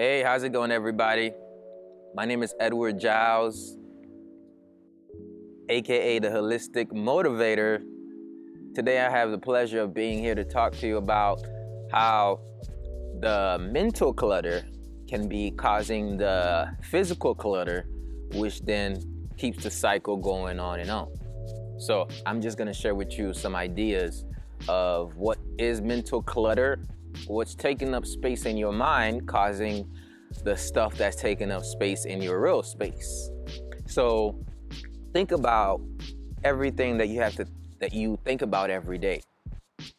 Hey, how's it going, everybody? My name is Edward Giles, aka the Holistic Motivator. Today, I have the pleasure of being here to talk to you about how the mental clutter can be causing the physical clutter, which then keeps the cycle going on and on. So, I'm just gonna share with you some ideas of what is mental clutter, what's taking up space in your mind, causing the stuff that's taking up space in your real space. So, think about everything that you have to that you think about every day.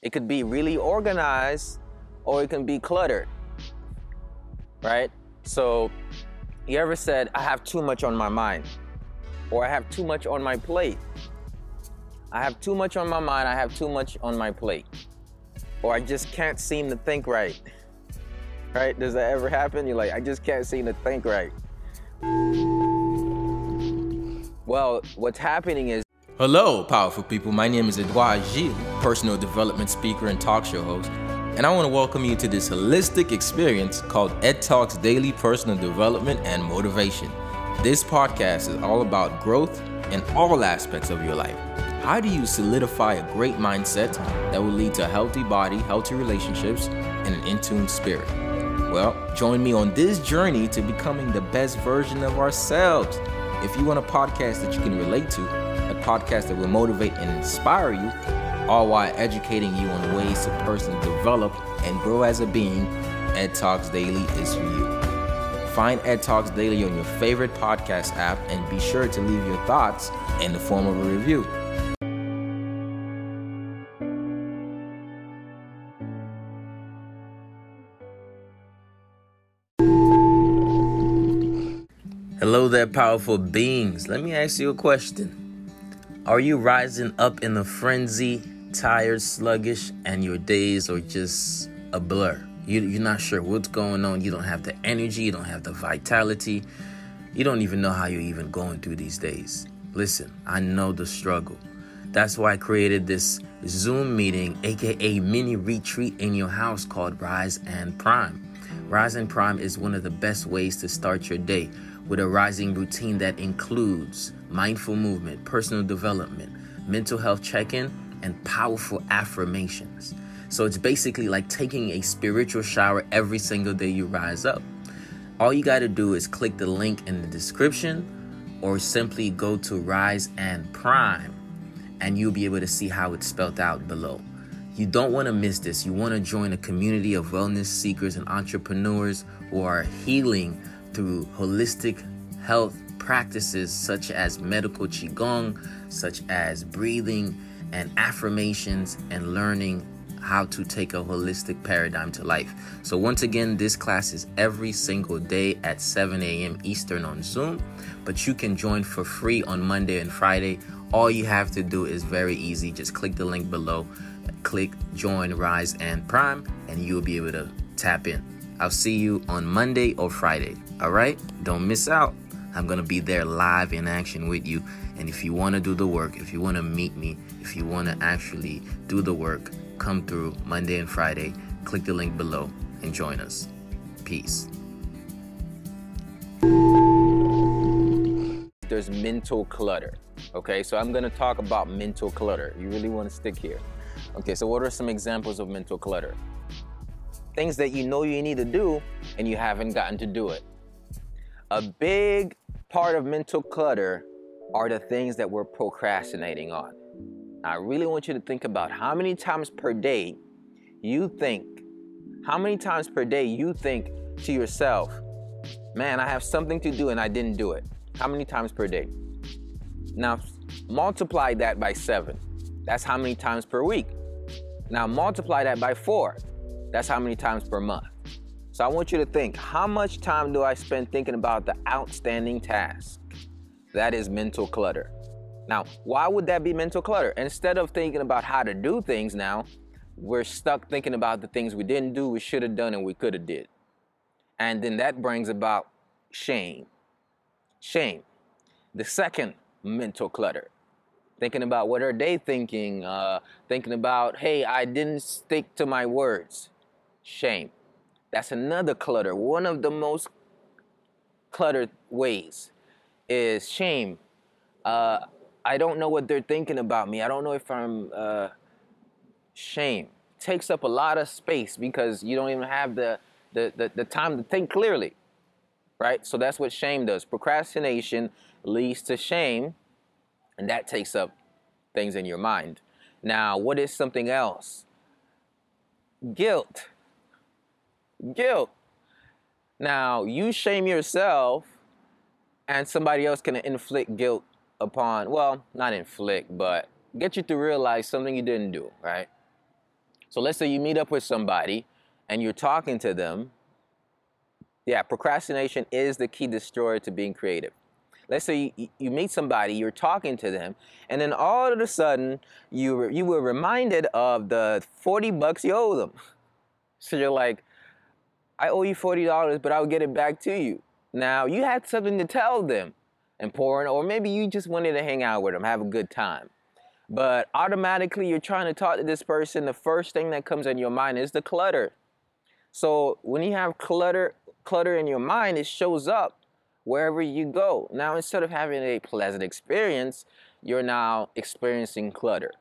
It could be really organized or it can be cluttered. Right? So, you ever said, I have too much on my mind? Or I have too much on my plate? I have too much on my mind, I have too much on my plate. Or I just can't seem to think right. Right? Does that ever happen? You're like, I just can't seem to think right. Well, what's happening is Hello, powerful people. My name is Edward Giles, personal development speaker and talk show host, and I want to welcome you to this holistic experience called Ed Talks Daily Personal Development and Motivation. This podcast is all about growth in all aspects of your life. How do you solidify a great mindset that will lead to a healthy body, healthy relationships, and an in tune spirit? Well, join me on this journey to becoming the best version of ourselves. If you want a podcast that you can relate to, a podcast that will motivate and inspire you, all while educating you on ways to personally develop and grow as a being, Ed Talks Daily is for you. Find Ed Talks Daily on your favorite podcast app and be sure to leave your thoughts in the form of a review. Powerful beings. Let me ask you a question. Are you rising up in a frenzy, tired, sluggish, and your days are just a blur? You, you're not sure what's going on. You don't have the energy, you don't have the vitality. You don't even know how you're even going through these days. Listen, I know the struggle. That's why I created this Zoom meeting, aka mini retreat in your house called Rise and Prime. Rise and Prime is one of the best ways to start your day with a rising routine that includes mindful movement, personal development, mental health check in, and powerful affirmations. So it's basically like taking a spiritual shower every single day you rise up. All you got to do is click the link in the description or simply go to Rise and Prime and you'll be able to see how it's spelled out below. You don't want to miss this. You want to join a community of wellness seekers and entrepreneurs who are healing through holistic health practices such as medical qigong, such as breathing and affirmations and learning how to take a holistic paradigm to life. So, once again, this class is every single day at 7 a.m. Eastern on Zoom, but you can join for free on Monday and Friday. All you have to do is very easy just click the link below, click join Rise and Prime, and you'll be able to tap in. I'll see you on Monday or Friday. All right? Don't miss out. I'm going to be there live in action with you. And if you want to do the work, if you want to meet me, if you want to actually do the work, come through Monday and Friday. Click the link below and join us. Peace. there's mental clutter. Okay, so I'm gonna talk about mental clutter. You really wanna stick here. Okay, so what are some examples of mental clutter? Things that you know you need to do and you haven't gotten to do it. A big part of mental clutter are the things that we're procrastinating on. I really want you to think about how many times per day you think, how many times per day you think to yourself, man, I have something to do and I didn't do it. How many times per day? Now, multiply that by seven. That's how many times per week. Now, multiply that by four. That's how many times per month. So I want you to think how much time do I spend thinking about the outstanding task? That is mental clutter. Now, why would that be mental clutter? Instead of thinking about how to do things now, we're stuck thinking about the things we didn't do, we should have done, and we could have did. And then that brings about shame. Shame. The second mental clutter. Thinking about what are they thinking? Uh, thinking about, hey, I didn't stick to my words. Shame. That's another clutter. One of the most cluttered ways is shame. Uh, I don't know what they're thinking about me. I don't know if I'm uh, shame. Takes up a lot of space because you don't even have the, the, the, the time to think clearly. Right? So that's what shame does. Procrastination leads to shame, and that takes up things in your mind. Now, what is something else? Guilt. Guilt. Now, you shame yourself, and somebody else can inflict guilt upon, well, not inflict, but get you to realize something you didn't do, right? So let's say you meet up with somebody and you're talking to them. Yeah, procrastination is the key destroyer to being creative. Let's say you, you meet somebody, you're talking to them, and then all of a sudden you, you were reminded of the 40 bucks you owe them. So you're like, I owe you $40, but I'll get it back to you. Now, you had something to tell them important, or maybe you just wanted to hang out with them, have a good time. But automatically, you're trying to talk to this person, the first thing that comes in your mind is the clutter. So when you have clutter, clutter in your mind, it shows up wherever you go. Now, instead of having a pleasant experience, you're now experiencing clutter.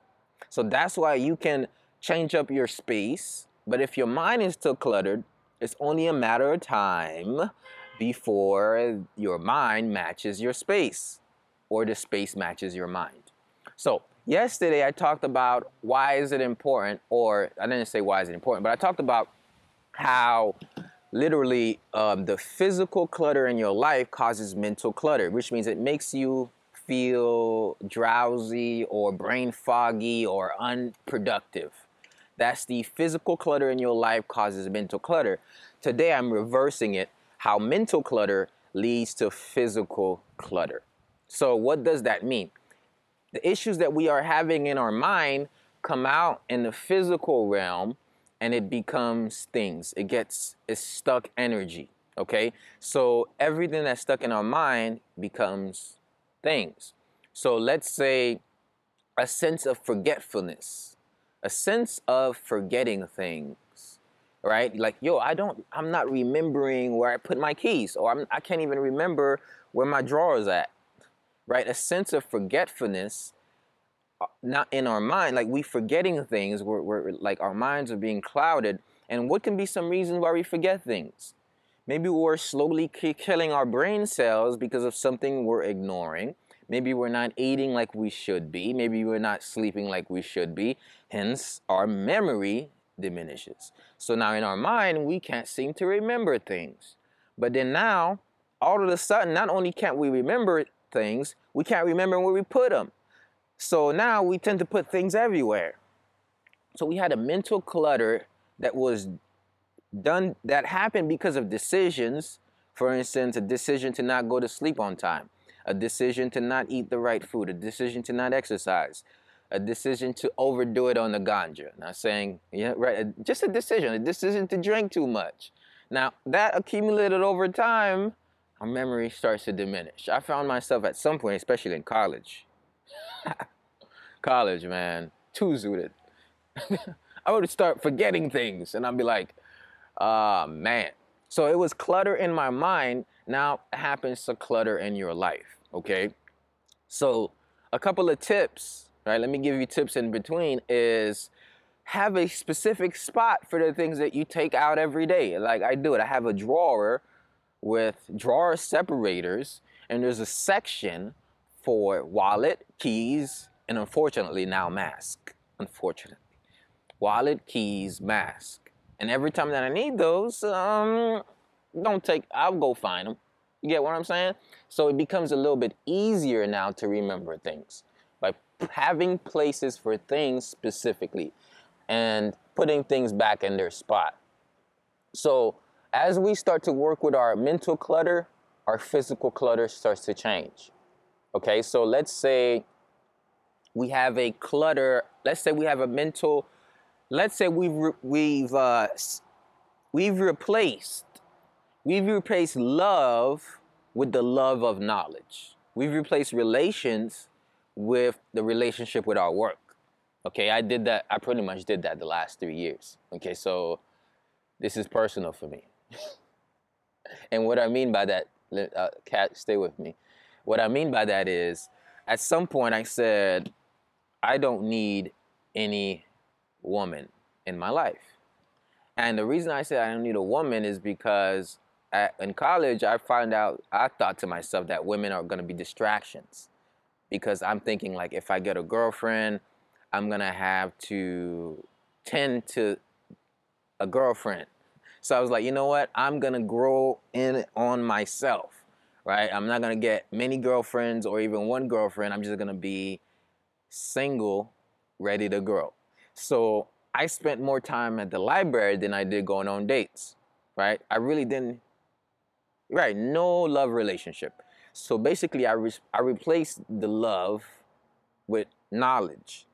So that's why you can change up your space. But if your mind is still cluttered, it's only a matter of time before your mind matches your space or the space matches your mind. So, yesterday I talked about why is it important, or I didn't say why is it important, but I talked about how literally um, the physical clutter in your life causes mental clutter, which means it makes you feel drowsy or brain foggy or unproductive. That's the physical clutter in your life causes mental clutter. Today I'm reversing it how mental clutter leads to physical clutter. So, what does that mean? The issues that we are having in our mind come out in the physical realm and it becomes things. It gets it's stuck energy. Okay? So everything that's stuck in our mind becomes things. So let's say a sense of forgetfulness, a sense of forgetting things right? Like, yo, I don't, I'm not remembering where I put my keys, or I'm, I can't even remember where my drawer is at, right? A sense of forgetfulness, uh, not in our mind, like we forgetting things, we're, we're like our minds are being clouded. And what can be some reasons why we forget things? Maybe we're slowly killing our brain cells because of something we're ignoring. Maybe we're not eating like we should be. Maybe we're not sleeping like we should be. Hence, our memory diminishes. So now in our mind, we can't seem to remember things. But then now, all of a sudden, not only can't we remember things, we can't remember where we put them. So now we tend to put things everywhere. So we had a mental clutter that was done that happened because of decisions. For instance, a decision to not go to sleep on time, a decision to not eat the right food, a decision to not exercise, a decision to overdo it on the ganja. Not saying, yeah, right, just a decision, a decision to drink too much. Now, that accumulated over time, our memory starts to diminish. I found myself at some point, especially in college. college, man, too zooted. I would start forgetting things and I'd be like, ah, oh, man. So it was clutter in my mind. Now it happens to clutter in your life, okay? So, a couple of tips right? Let me give you tips in between is have a specific spot for the things that you take out every day. Like I do it. I have a drawer with drawer separators and there's a section for wallet, keys, and unfortunately now mask. Unfortunately. Wallet, keys, mask. And every time that I need those, um, don't take, I'll go find them. You get what I'm saying? So it becomes a little bit easier now to remember things by having places for things specifically and putting things back in their spot. So, as we start to work with our mental clutter, our physical clutter starts to change. Okay, so let's say we have a clutter, let's say we have a mental, let's say we've, we've, uh, we've replaced, we've replaced love with the love of knowledge. We've replaced relations with the relationship with our work. Okay, I did that. I pretty much did that the last three years. Okay, so this is personal for me. and what I mean by that, uh, stay with me. What I mean by that is, at some point I said, I don't need any woman in my life. And the reason I said I don't need a woman is because at, in college, I found out, I thought to myself that women are going to be distractions. Because I'm thinking, like, if I get a girlfriend, I'm going to have to tend to a girlfriend. So I was like, you know what? I'm going to grow in on myself, right? I'm not going to get many girlfriends or even one girlfriend. I'm just going to be single, ready to grow. So I spent more time at the library than I did going on dates, right? I really didn't, right? No love relationship. So basically, I, re- I replaced the love with knowledge.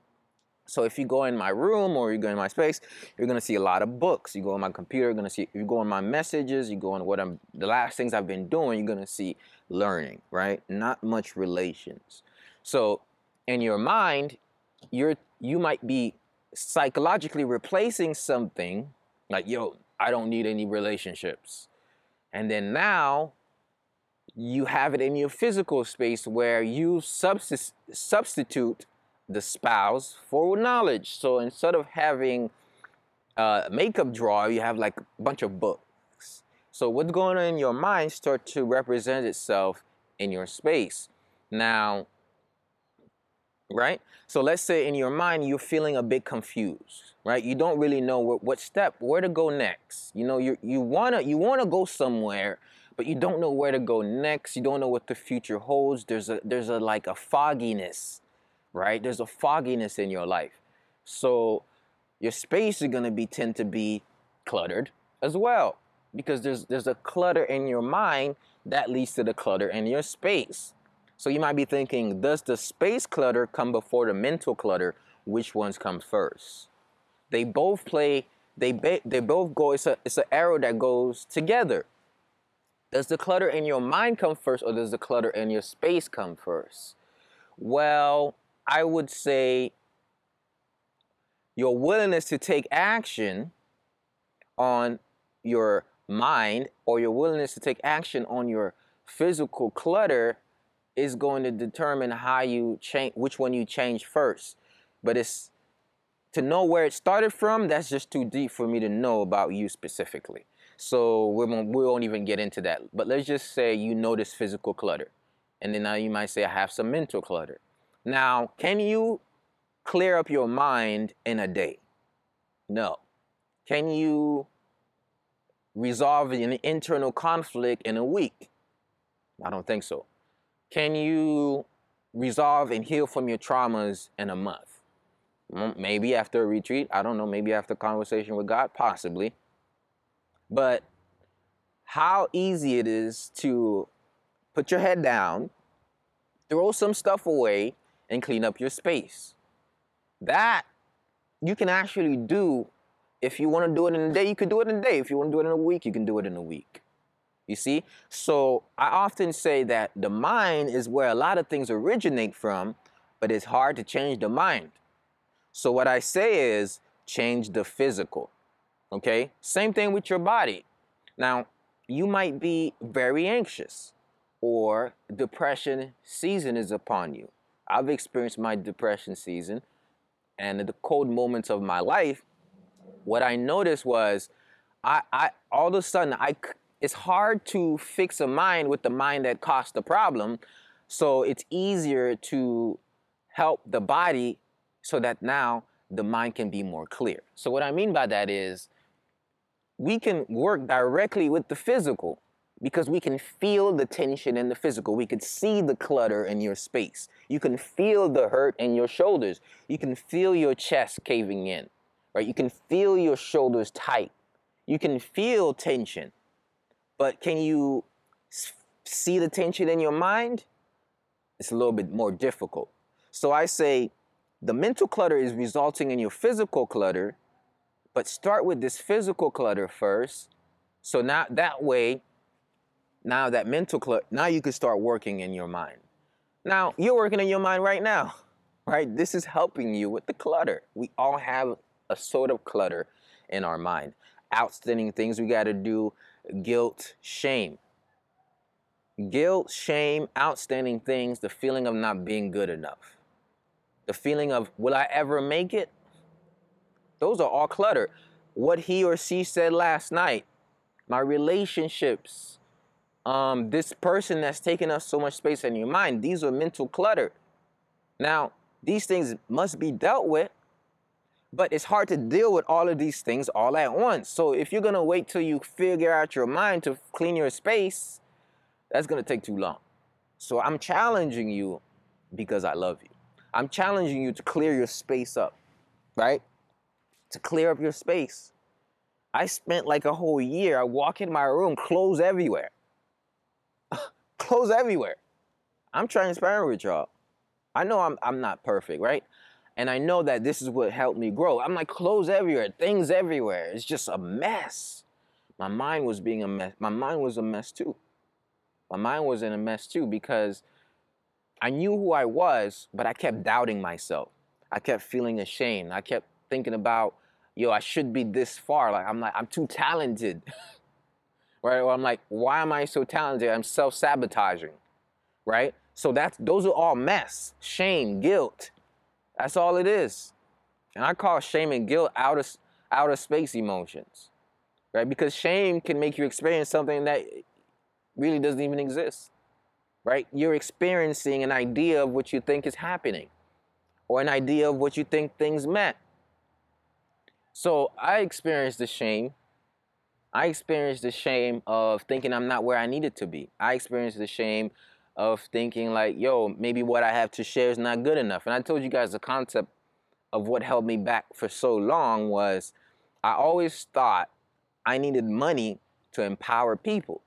So if you go in my room or you go in my space, you're gonna see a lot of books. You go on my computer, you're gonna see. You go on my messages. You go on what I'm. The last things I've been doing, you're gonna see learning, right? Not much relations. So in your mind, you're you might be psychologically replacing something like, yo, I don't need any relationships. And then now you have it in your physical space where you substitute the spouse for knowledge. So instead of having uh, a makeup drawer, you have like a bunch of books. So what's going on in your mind start to represent itself in your space. Now, right? So let's say in your mind you're feeling a bit confused, right? You don't really know what, what step, where to go next. You know, you you wanna you wanna go somewhere, but you don't know where to go next. You don't know what the future holds. There's a there's a like a fogginess, right? There's a fogginess in your life. So your space is gonna be tend to be cluttered as well. Because there's there's a clutter in your mind that leads to the clutter in your space. So you might be thinking, does the space clutter come before the mental clutter? Which ones come first? They both play, they, they both go, it's, a, it's an arrow that goes together. Does the clutter in your mind come first or does the clutter in your space come first? Well, I would say your willingness to take action on your mind or your willingness to take action on your physical clutter is going to determine how you change, which one you change first. But it's to know where it started from. That's just too deep for me to know about you specifically. So we won't, we won't even get into that. But let's just say you notice physical clutter, and then now you might say I have some mental clutter. Now, can you clear up your mind in a day? No. Can you resolve an internal conflict in a week? I don't think so. Can you resolve and heal from your traumas in a month? Maybe after a retreat. I don't know. Maybe after a conversation with God, possibly. But how easy it is to put your head down, throw some stuff away, and clean up your space. That you can actually do. If you want to do it in a day, you can do it in a day. If you want to do it in a week, you can do it in a week. You see? So I often say that the mind is where a lot of things originate from, but it's hard to change the mind. So what I say is change the physical. Okay? Same thing with your body. Now, you might be very anxious or depression season is upon you. I've experienced my depression season and the cold moments of my life, what I noticed was I, I all of a sudden I it's hard to fix a mind with the mind that caused the problem. So it's easier to help the body so that now the mind can be more clear. So what I mean by that is we can work directly with the physical because we can feel the tension in the physical. We can see the clutter in your space. You can feel the hurt in your shoulders. You can feel your chest caving in, right? You can feel your shoulders tight. You can feel tension. But can you see the tension in your mind? It's a little bit more difficult. So I say the mental clutter is resulting in your physical clutter, but start with this physical clutter first. So now that way, now that mental clutter, now you can start working in your mind. Now you're working in your mind right now, right? This is helping you with the clutter. We all have a sort of clutter in our mind. outstanding things we got to do, guilt, shame. Guilt, shame, outstanding things, the feeling of not being good enough. The feeling of, will I ever make it? Those are all clutter. What he or she said last night, my relationships, um, this person that's taking up so much space in your mind, these are mental clutter. Now, these things must be dealt with, but it's hard to deal with all of these things all at once. So if you're gonna wait till you figure out your mind to clean your space, that's gonna take too long. So I'm challenging you because I love you. I'm challenging you to clear your space up, right? To clear up your space. I spent like a whole year. I walk in my room, clothes everywhere. clothes everywhere. I'm transparent with y'all. I know I'm I'm not perfect, right? And I know that this is what helped me grow. I'm like clothes everywhere, things everywhere. It's just a mess. My mind was being a mess. My mind was a mess too. My mind was in a mess too because I knew who I was, but I kept doubting myself. I kept feeling ashamed. I kept thinking about, yo, I should be this far. Like I'm like, I'm too talented. right? Or I'm like, why am I so talented? I'm self-sabotaging. Right? So that's those are all mess, shame, guilt. That's all it is. And I call shame and guilt outer outer space emotions. Right? Because shame can make you experience something that really doesn't even exist. Right? You're experiencing an idea of what you think is happening or an idea of what you think things meant. So I experienced the shame. I experienced the shame of thinking I'm not where I needed to be. I experienced the shame of thinking like, yo, maybe what I have to share is not good enough. And I told you guys the concept of what held me back for so long was I always thought I needed money to empower people,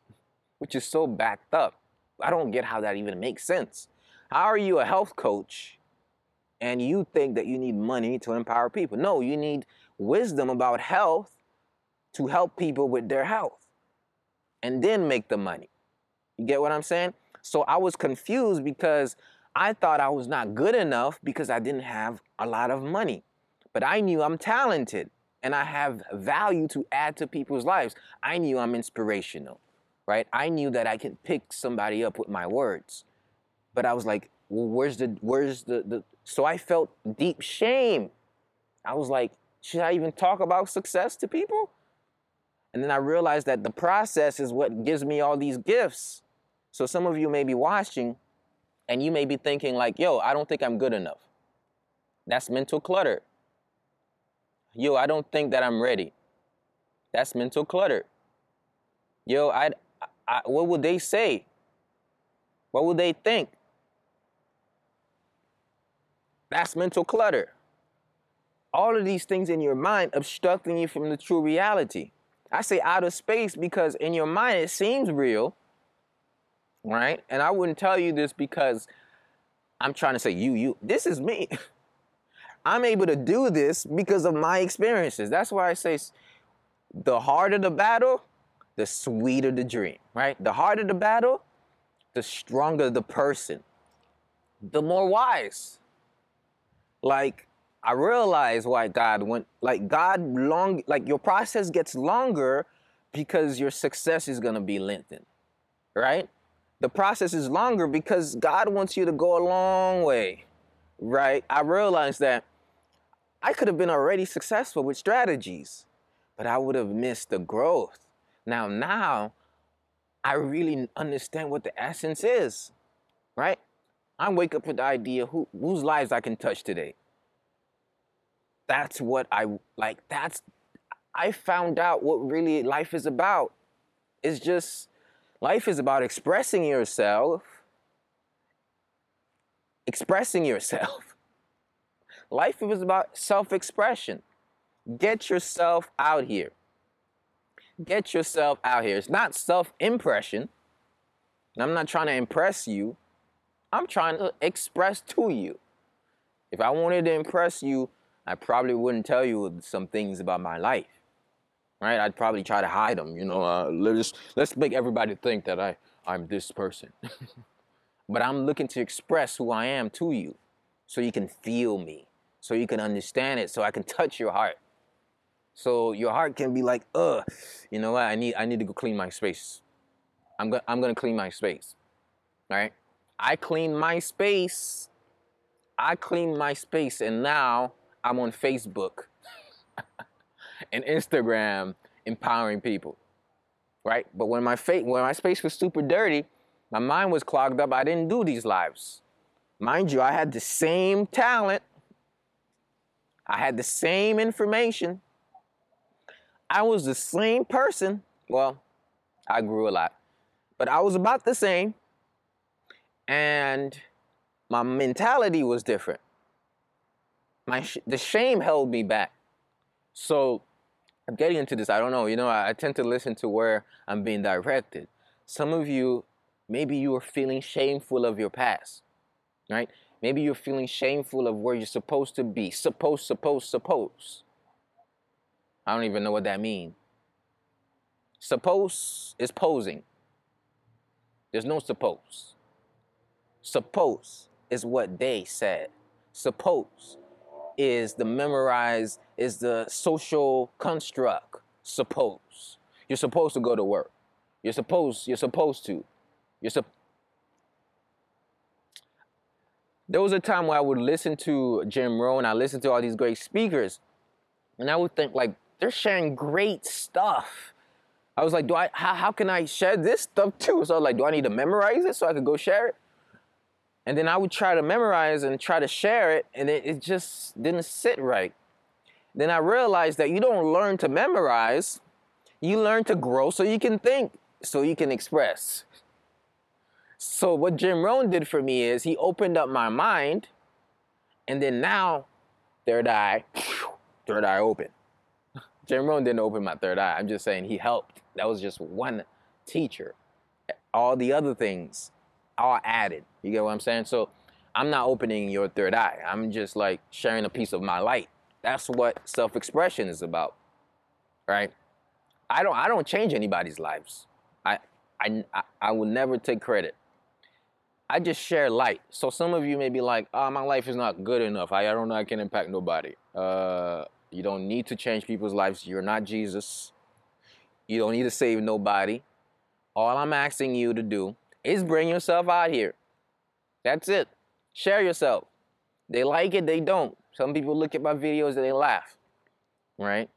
which is so backed up. I don't get how that even makes sense. How are you a health coach and you think that you need money to empower people? No, you need wisdom about health to help people with their health and then make the money. You get what I'm saying? So I was confused because I thought I was not good enough because I didn't have a lot of money. But I knew I'm talented and I have value to add to people's lives. I knew I'm inspirational, right? I knew that I could pick somebody up with my words. But I was like, well, where's the, where's the, the, so I felt deep shame. I was like, should I even talk about success to people? And then I realized that the process is what gives me all these gifts. So some of you may be watching and you may be thinking like, yo, I don't think I'm good enough. That's mental clutter. Yo, I don't think that I'm ready. That's mental clutter. Yo, I, I what would they say? What would they think? That's mental clutter. All of these things in your mind obstructing you from the true reality. I say out of space because in your mind it seems real, right? And I wouldn't tell you this because I'm trying to say you, you. This is me. I'm able to do this because of my experiences. That's why I say the harder the battle, the sweeter the dream, right? The harder the battle, the stronger the person, the more wise. Like, I realize why God went, like, God long, like, your process gets longer because your success is gonna be lengthened, right? the process is longer because God wants you to go a long way, right? I realized that I could have been already successful with strategies, but I would have missed the growth. Now, now I really understand what the essence is, right? I wake up with the idea who, whose lives I can touch today. That's what I like. That's I found out what really life is about. It's just Life is about expressing yourself. Expressing yourself. Life is about self expression. Get yourself out here. Get yourself out here. It's not self impression. I'm not trying to impress you. I'm trying to express to you. If I wanted to impress you, I probably wouldn't tell you some things about my life right? I'd probably try to hide them, you know. Uh, let's let's make everybody think that I I'm this person. but I'm looking to express who I am to you, so you can feel me, so you can understand it, so I can touch your heart, So your heart can be like, ugh, you know what? I need I need to go clean my space. I'm gonna I'm gonna clean my space. All right? I clean my space. I clean my space and now I'm on Facebook and Instagram empowering people. Right? But when my face when my space was super dirty, my mind was clogged up, I didn't do these lives. Mind you, I had the same talent. I had the same information. I was the same person. Well, I grew a lot, but I was about the same. And my mentality was different. My sh- the shame held me back. So I'm getting into this. I don't know. You know, I, I tend to listen to where I'm being directed. Some of you, maybe you are feeling shameful of your past, right? Maybe you're feeling shameful of where you're supposed to be. Supposed, supposed, suppose. I don't even know what that means. Suppose is posing. There's no suppose. Suppose is what they said. Suppose is the memorized, is the social construct. Suppose. You're supposed to go to work. You're supposed, you're supposed to. You're supposed there was a time where I would listen to Jim Rohn, I listened to all these great speakers, and I would think like they're sharing great stuff. I was like, do I how, how can I share this stuff too? So I was like, do I need to memorize it so I could go share it? And then I would try to memorize and try to share it, and it, it just didn't sit right. Then I realized that you don't learn to memorize, you learn to grow so you can think, so you can express. So what Jim Rohn did for me is he opened up my mind, and then now, third eye, third eye open. Jim Rohn didn't open my third eye. I'm just saying he helped. That was just one teacher. All the other things, all added. You get what I'm saying? So I'm not opening your third eye. I'm just like sharing a piece of my light. That's what self-expression is about, right? I don't I don't change anybody's lives. I I I will never take credit. I just share light. So some of you may be like, oh, my life is not good enough. I, I don't know I can impact nobody. Uh, you don't need to change people's lives. You're not Jesus. You don't need to save nobody. All I'm asking you to do is bring yourself out here. That's it. Share yourself. They like it, they don't. Some people look at my videos and they laugh. Right?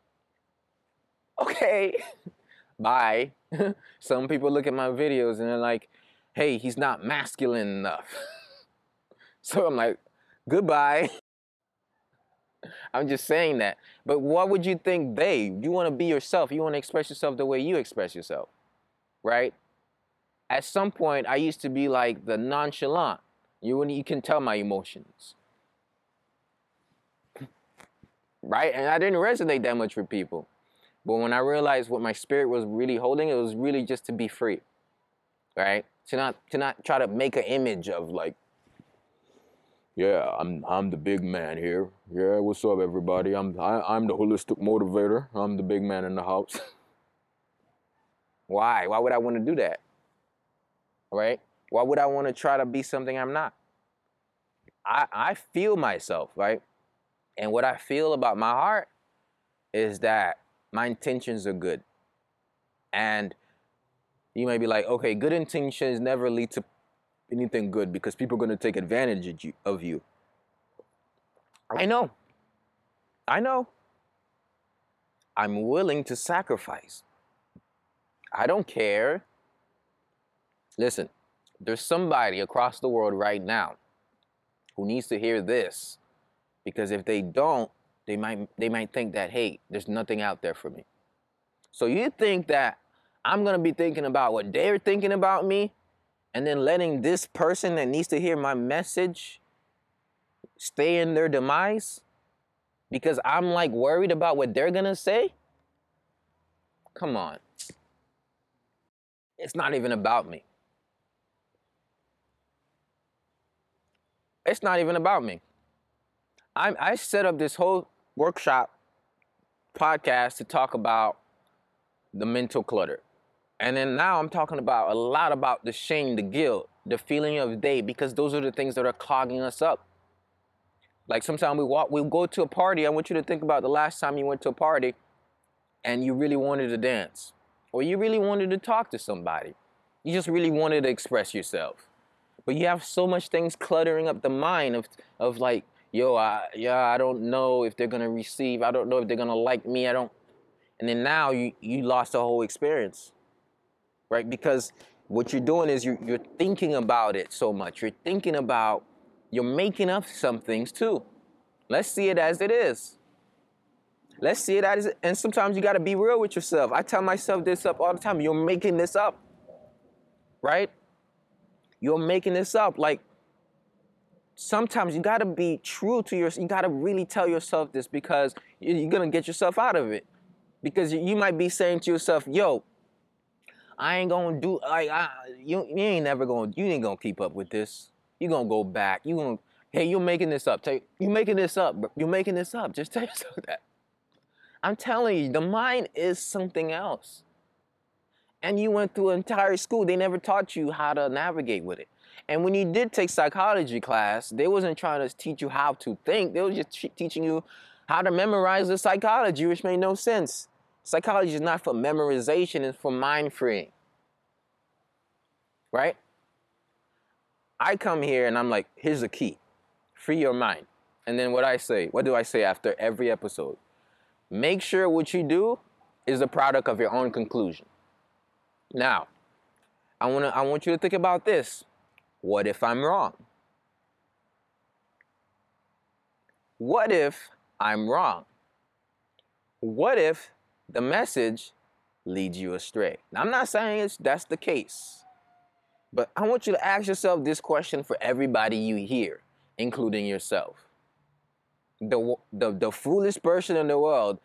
Okay. Bye. Some people look at my videos and they're like, hey, he's not masculine enough. so I'm like, goodbye. I'm just saying that. But what would you think they? You want to be yourself. You want to express yourself the way you express yourself. Right? At some point, I used to be like the nonchalant. You, you can tell my emotions. right? And I didn't resonate that much with people. But when I realized what my spirit was really holding, it was really just to be free. Right? to not to not try to make an image of like yeah i'm i'm the big man here. Yeah what's up everybody? I'm I, i am the holistic motivator. I'm the big man in the house. Why? Why would i want to do that? Right? Why would i want to try to be something i'm not? I i feel myself right? And what i feel about my heart is that my intentions are good. And you might be like, okay, good intentions never lead to anything good because people are going to take advantage of you. I know. I know. I'm willing to sacrifice. I don't care. Listen, there's somebody across the world right now who needs to hear this because if they don't, they might they might think that hey, there's nothing out there for me. So you think that I'm going to be thinking about what they're thinking about me and then letting this person that needs to hear my message stay in their demise because I'm like worried about what they're to say? Come on. It's not even about me. It's not even about me. I, I set up this whole workshop podcast to talk about the mental clutter. And then now I'm talking about a lot about the shame, the guilt, the feeling of day, because those are the things that are clogging us up. Like sometimes we walk, we go to a party. I want you to think about the last time you went to a party and you really wanted to dance, or you really wanted to talk to somebody. You just really wanted to express yourself. But you have so much things cluttering up the mind of, of like, yo, I, yeah, I don't know if they're gonna receive. I don't know if they're gonna like me. I don't. And then now you, you lost the whole experience, right? Because what you're doing is you're, you're thinking about it so much. You're thinking about, you're making up some things too. Let's see it as it is. Let's see it as, it is. and sometimes you got to be real with yourself. I tell myself this up all the time. You're making this up, right? You're making this up. Like sometimes you got to be true to yourself. You got to really tell yourself this because you're gonna get yourself out of it. Because you might be saying to yourself, "Yo, I ain't gonna do like I, you. You ain't never gonna. You ain't gonna keep up with this. You gonna go back. You gonna. Hey, you're making this up. You making this up. You're making this up. Just tell yourself that. I'm telling you, the mind is something else. And you went through an entire school. They never taught you how to navigate with it. And when you did take psychology class, they wasn't trying to teach you how to think. They were just teaching you how to memorize the psychology, which made no sense. Psychology is not for memorization, it's for mind freeing. Right? I come here and I'm like, here's the key free your mind. And then what I say, what do I say after every episode? Make sure what you do is a product of your own conclusion. Now, I, wanna, I want you to think about this. What if I'm wrong? What if I'm wrong? What if the message leads you astray. Now, I'm not saying it's, that's the case, but I want you to ask yourself this question for everybody you hear, including yourself. The, the, the foolish person in the world,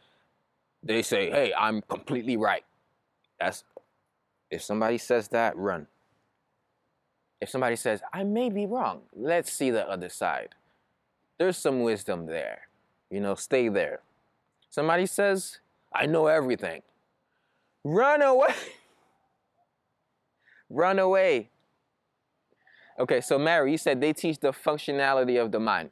they say, hey, I'm completely right. That's, if somebody says that, run. If somebody says, I may be wrong, let's see the other side. There's some wisdom there. You know, stay there. Somebody says, I know everything. Run away. Run away. Okay, so Mary, you said they teach the functionality of the mind.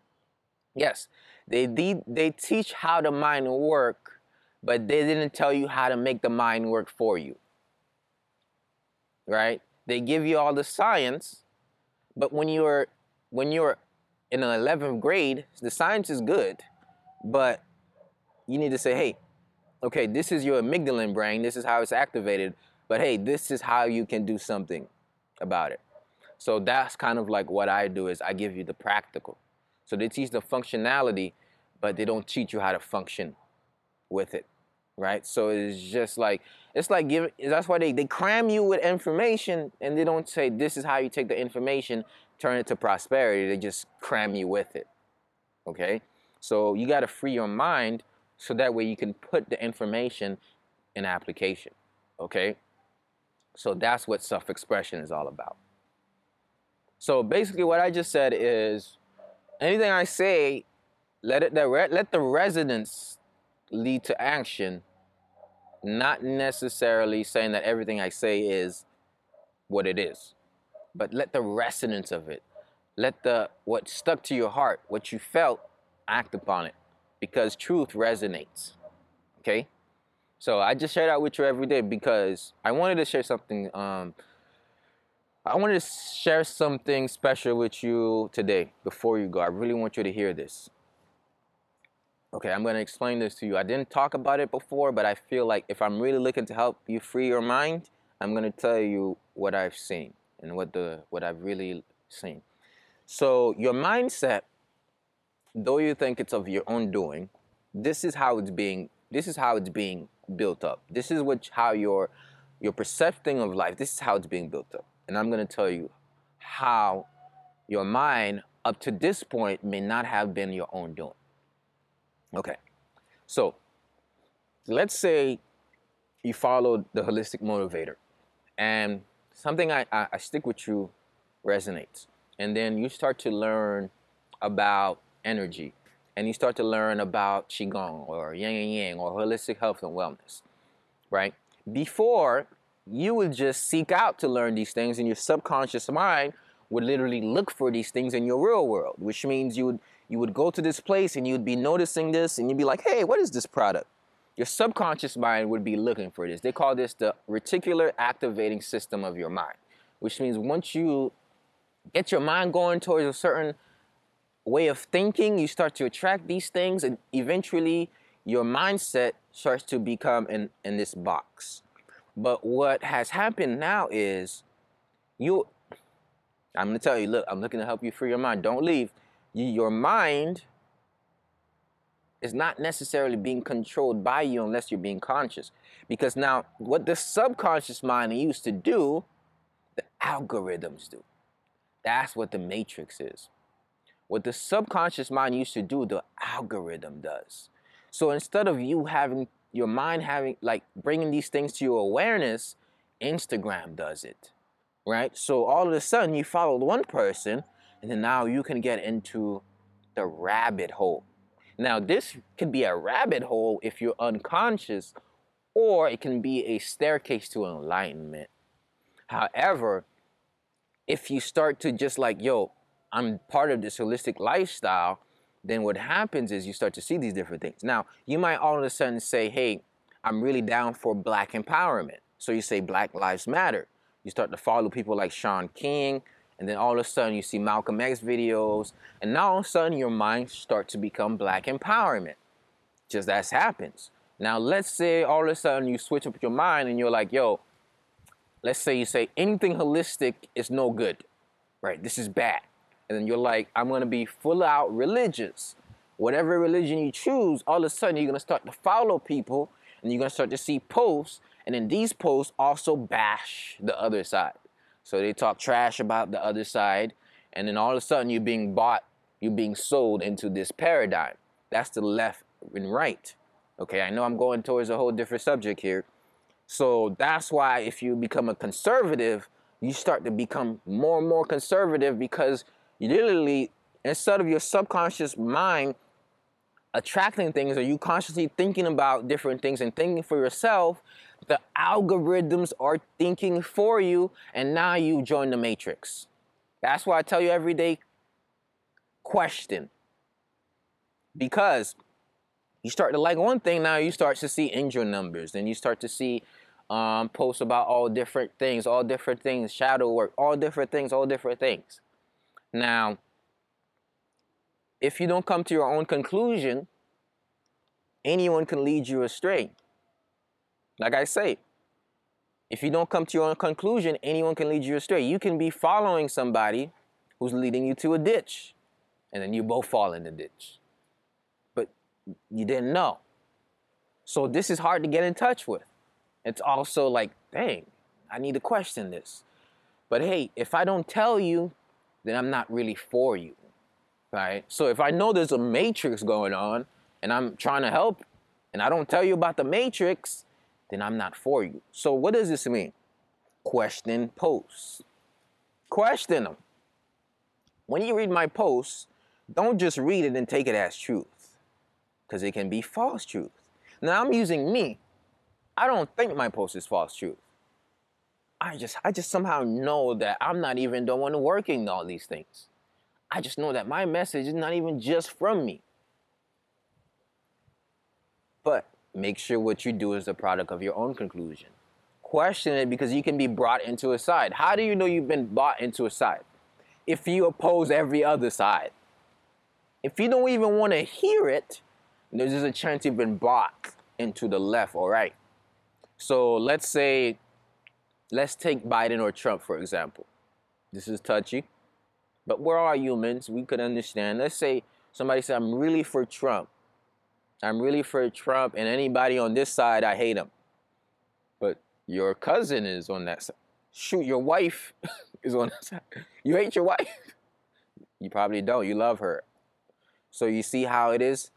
Yes, they, they teach how the mind work, but they didn't tell you how to make the mind work for you. Right? They give you all the science, but when you're when you're in an 11th grade, the science is good, but you need to say, hey, okay, this is your amygdala brain, this is how it's activated, but hey, this is how you can do something about it. So that's kind of like what I do is I give you the practical. So they teach the functionality, but they don't teach you how to function with it. Right? So it's just like it's like giving that's why they, they cram you with information and they don't say this is how you take the information, turn it to prosperity. They just cram you with it. Okay? So you gotta free your mind so that way you can put the information in application. Okay? So that's what self expression is all about. So basically, what I just said is anything I say, let, it, let the resonance lead to action, not necessarily saying that everything I say is what it is, but let the resonance of it, let the what stuck to your heart, what you felt, act upon it because truth resonates. Okay? So I just share that with you every day because I wanted to share something. Um, I wanted to share something special with you today before you go. I really want you to hear this. Okay, I'm going to explain this to you. I didn't talk about it before, but I feel like if I'm really looking to help you free your mind, I'm going to tell you what I've seen and what the what I've really seen. So your mindset though you think it's of your own doing, this is how it's being this is how it's being built up. This is what how your your perception of life, this is how it's being built up. And I'm going to tell you how your mind up to this point may not have been your own doing. Okay. So, let's say you follow the holistic motivator and something I, I, I stick with you resonates. And then you start to learn about energy and you start to learn about Qigong or Yin and Yang or holistic health and wellness, right? Before, you would just seek out to learn these things and your subconscious mind would literally look for these things in your real world, which means you would you would go to this place and you'd be noticing this and you'd be like, hey, what is this product? your subconscious mind would be looking for this. They call this the reticular activating system of your mind, which means once you get your mind going towards a certain way of thinking, you start to attract these things, and eventually your mindset starts to become in, in this box. But what has happened now is you, I'm gonna tell you, look, I'm looking to help you free your mind. Don't leave. Your mind is not necessarily being controlled by you unless you're being conscious. Because now, what the subconscious mind used to do, the algorithms do. That's what the matrix is. What the subconscious mind used to do, the algorithm does. So instead of you having your mind having like bringing these things to your awareness, Instagram does it. Right? So all of a sudden you followed one person and then now you can get into the rabbit hole. Now this could be a rabbit hole if you're unconscious or it can be a staircase to enlightenment. However, if you start to just like, yo, I'm part of this holistic lifestyle, then what happens is you start to see these different things. Now, you might all of a sudden say, hey, I'm really down for black empowerment. So you say Black Lives Matter. You start to follow people like Shaun King, and then all of a sudden you see Malcolm X videos, and now all of a sudden your mind starts to become black empowerment. Just as happens. Now let's say all of a sudden you switch up your mind and you're like, yo, let's say you say anything holistic is no good, right? This is bad and then you're like, I'm gonna be full out religious. Whatever religion you choose, all of a sudden you're gonna start to follow people and you're gonna start to see posts, and then these posts also bash the other side. So they talk trash about the other side, and then all of a sudden you're being bought, you're being sold into this paradigm. That's the left and right. Okay, I know I'm going towards a whole different subject here. So that's why if you become a conservative, you start to become more and more conservative because literally, instead of your subconscious mind attracting things or you consciously thinking about different things and thinking for yourself, the algorithms are thinking for you, and now you join the matrix. That's why I tell you every day question. Because you start to like one thing, now you start to see angel numbers, then you start to see um, posts about all different things, all different things, shadow work, all different things, all different things. Now, if you don't come to your own conclusion, anyone can lead you astray. Like I say, if you don't come to your own conclusion, anyone can lead you astray. You can be following somebody who's leading you to a ditch, and then you both fall in the ditch. But you didn't know. So this is hard to get in touch with. It's also like, dang, I need to question this. But hey, if I don't tell you, then I'm not really for you. Right? So if I know there's a matrix going on and I'm trying to help and I don't tell you about the matrix, then I'm not for you. So what does this mean? Question posts. Question them. When you read my posts, don't just read it and take it as truth because it can be false truth. Now I'm using me. I don't think my post is false truth. I just I just somehow know that I'm not even the one working all these things. I just know that my message is not even just from me. But make sure what you do is a product of your own conclusion. Question it because you can be brought into a side. How do you know you've been bought into a side? If you oppose every other side. If you don't even want to hear it, there's just a chance you've been bought into the left or right. So let's say Let's take Biden or Trump, for example. This is touchy, but we're all humans. We could understand. Let's say somebody said, I'm really for Trump. I'm really for Trump, and anybody on this side, I hate him. But your cousin is on that side. Shoot, your wife is on that side. You hate your wife? You probably don't. You love her. So you see how it is?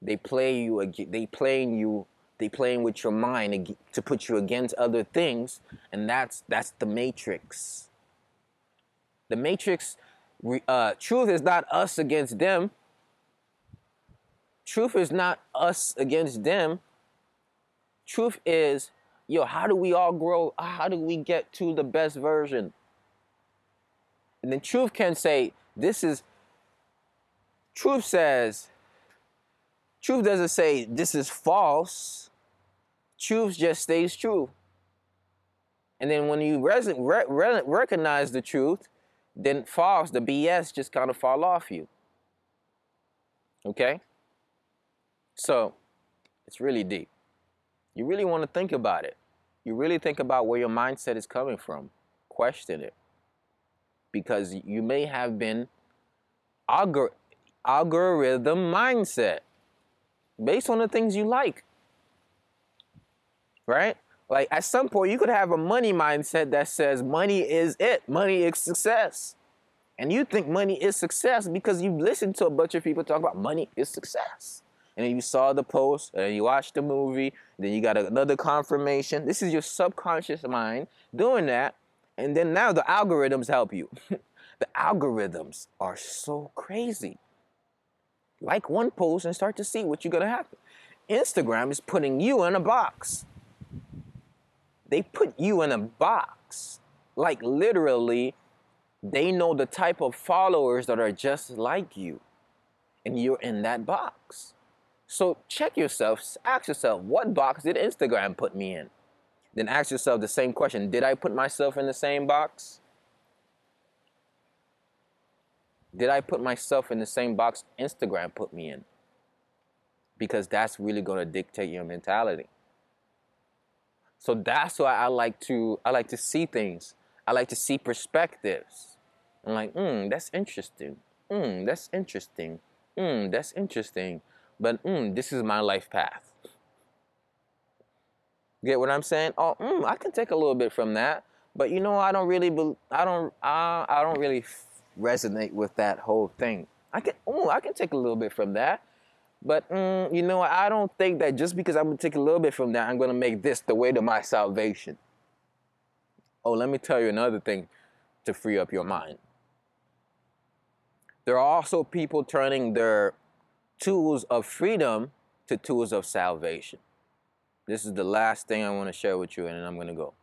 They play you. They playing you they playing with your mind to put you against other things, and that's that's the matrix. The matrix, uh, truth is not us against them. Truth is not us against them. Truth is, yo, how do we all grow? How do we get to the best version? And then truth can say, this is, truth says, Truth doesn't say this is false. Truth just stays true. And then when you res- re- re- recognize the truth, then false, the BS just kind of fall off you. Okay? So, it's really deep. You really want to think about it. You really think about where your mindset is coming from. Question it. Because you may have been algor- algorithm mindset based on the things you like. Right? Like at some point, you could have a money mindset that says money is it, money is success. And you think money is success because you listened to a bunch of people talk about money is success. And then you saw the post, and you watched the movie, then you got another confirmation. This is your subconscious mind doing that. And then now the algorithms help you. the algorithms are so crazy. Like one post and start to see what you're gonna happen. Instagram is putting you in a box they put you in a box. Like literally, they know the type of followers that are just like you. And you're in that box. So check yourself, ask yourself, what box did Instagram put me in? Then ask yourself the same question Did I put myself in the same box? Did I put myself in the same box Instagram put me in? Because that's really going to dictate your mentality. So that's why I like to I like to see things. I like to see perspectives. I'm like, hmm, that's interesting. Hmm, that's interesting. Hmm, that's interesting. But hmm, this is my life path. Get what I'm saying? Oh, mm, I can take a little bit from that, but you know, I don't really, be, I don't, uh, I don't really resonate with that whole thing. I can, oh, I can take a little bit from that, but mm, you know, I don't think that just because I'm gonna take a little bit from that, I'm gonna make this the way to my salvation. Oh, let me tell you another thing to free up your mind. There are also people turning their tools of freedom to tools of salvation. This is the last thing I want to share with you, and then I'm going to go.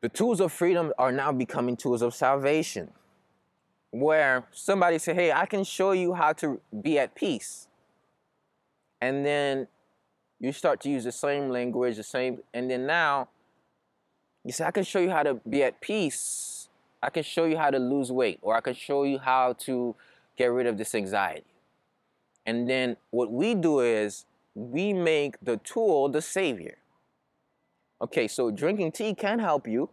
The tools of freedom are now becoming tools of salvation where somebody say, "Hey, I can show you how to be at peace," and then you start to use the same language, the same, and then now you say, "I can show you how to be at peace. I can show you how to lose weight, or I can show you how to get rid of this anxiety." And then what we do is we make the tool the savior. Okay, so drinking tea can help you.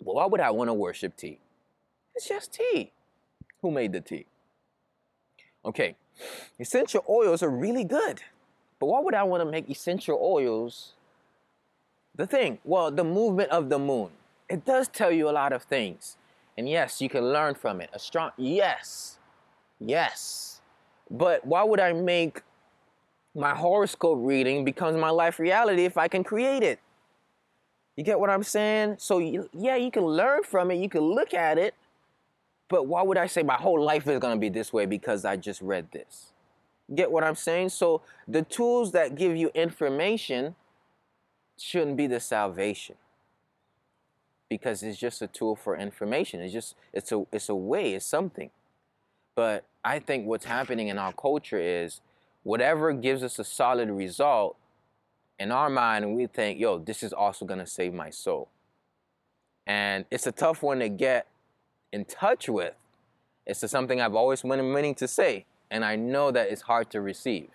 But why would I want to worship tea? It's just tea. Who made the tea? Okay, essential oils are really good. But why would I want to make essential oils the thing? Well, the movement of the moon. It does tell you a lot of things. And yes, you can learn from it. A strong yes. Yes. But why would I make my horoscope reading becomes my life reality if I can create it? You get what I'm saying? So yeah, you can learn from it, you can look at it, but why would I say my whole life is going to be this way because I just read this? Get what I'm saying? So the tools that give you information shouldn't be the salvation. Because it's just a tool for information. It's just it's a it's a way, it's something. But I think what's happening in our culture is whatever gives us a solid result in our mind, we think, yo, this is also gonna save my soul. And it's a tough one to get in touch with. It's something I've always been meaning to say, and I know that it's hard to receive.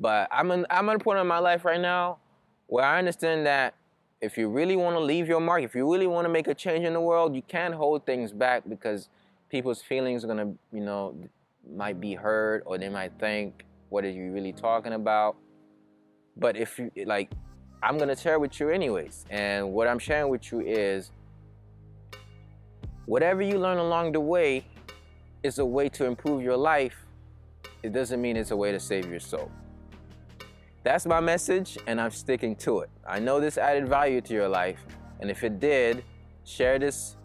But I'm in, I'm at a point in my life right now where I understand that if you really want to leave your mark, if you really want to make a change in the world, you can't hold things back because people's feelings are gonna, you know, might be hurt or they might think, what are you really talking about? But if you like, I'm gonna share with you anyways. And what I'm sharing with you is Whatever you learn along the way is a way to improve your life. It doesn't mean it's a way to save your soul. That's my message, and I'm sticking to it. I know this added value to your life, and if it did, share this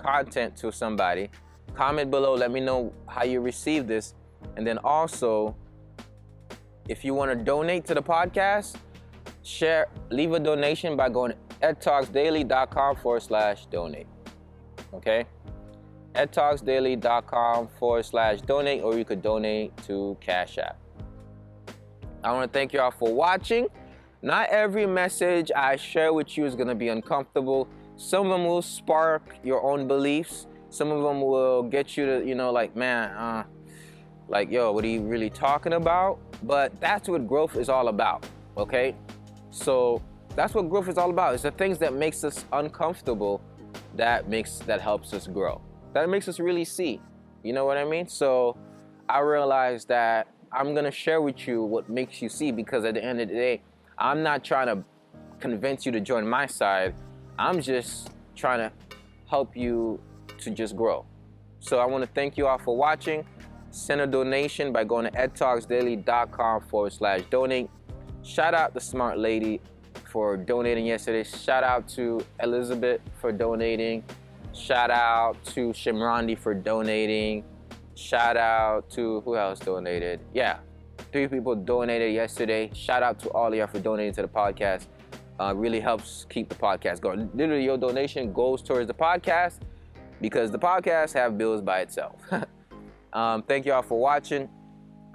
content to somebody. Comment below, let me know how you received this. And then also, if you want to donate to the podcast, share, leave a donation by going to edtalksdaily.com forward slash donate okay? edtalksdaily.com forward slash donate, or you could donate to Cash App. I want to thank you all for watching. Not every message I share with you is going to be uncomfortable. Some of them will spark your own beliefs. Some of them will get you to, you know, like, man, uh, like, yo, what are you really talking about? But that's what growth is all about, okay? So that's what growth is all about. It's the things that makes us uncomfortable that makes that helps us grow. That makes us really see. You know what I mean? So I realized that I'm gonna share with you what makes you see because at the end of the day, I'm not trying to convince you to join my side. I'm just trying to help you to just grow. So I want to thank you all for watching. Send a donation by going to edtalksdaily.com forward slash donate. Shout out the smart lady for donating yesterday. Shout out to Elizabeth for donating. Shout out to Shimrandi for donating. Shout out to who else donated? Yeah, three people donated yesterday. Shout out to all of y'all for donating to the podcast. Uh, really helps keep the podcast going. Literally, your donation goes towards the podcast because the podcast have bills by itself. um, thank y'all for watching.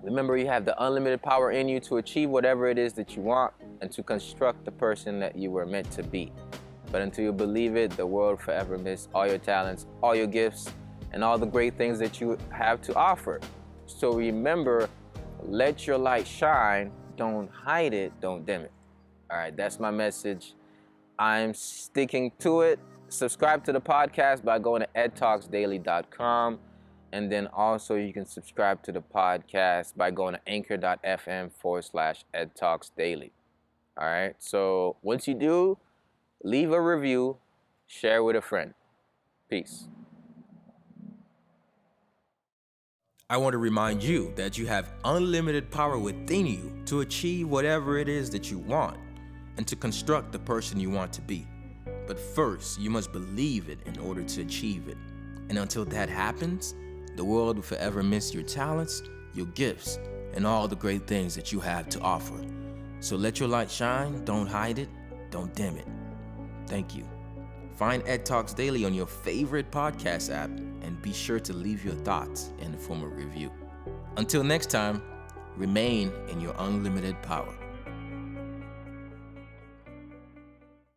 Remember, you have the unlimited power in you to achieve whatever it is that you want and to construct the person that you were meant to be. But until you believe it, the world forever miss all your talents, all your gifts, and all the great things that you have to offer. So remember, let your light shine. Don't hide it. Don't dim it. All right, that's my message. I'm sticking to it. Subscribe to the podcast by going to edtalksdaily.com. And then also you can subscribe to the podcast by going to anchor.fm forward slash edtalksdaily. All right, so once you do, leave a review, share with a friend. Peace. I want to remind you that you have unlimited power within you to achieve whatever it is that you want and to construct the person you want to be. But first, you must believe it in order to achieve it. And until that happens, the world will forever miss your talents, your gifts, and all the great things that you have to offer. So let your light shine, don't hide it, don't dim it. Thank you. Find Ed Talks Daily on your favorite podcast app and be sure to leave your thoughts in the form of review. Until next time, remain in your unlimited power.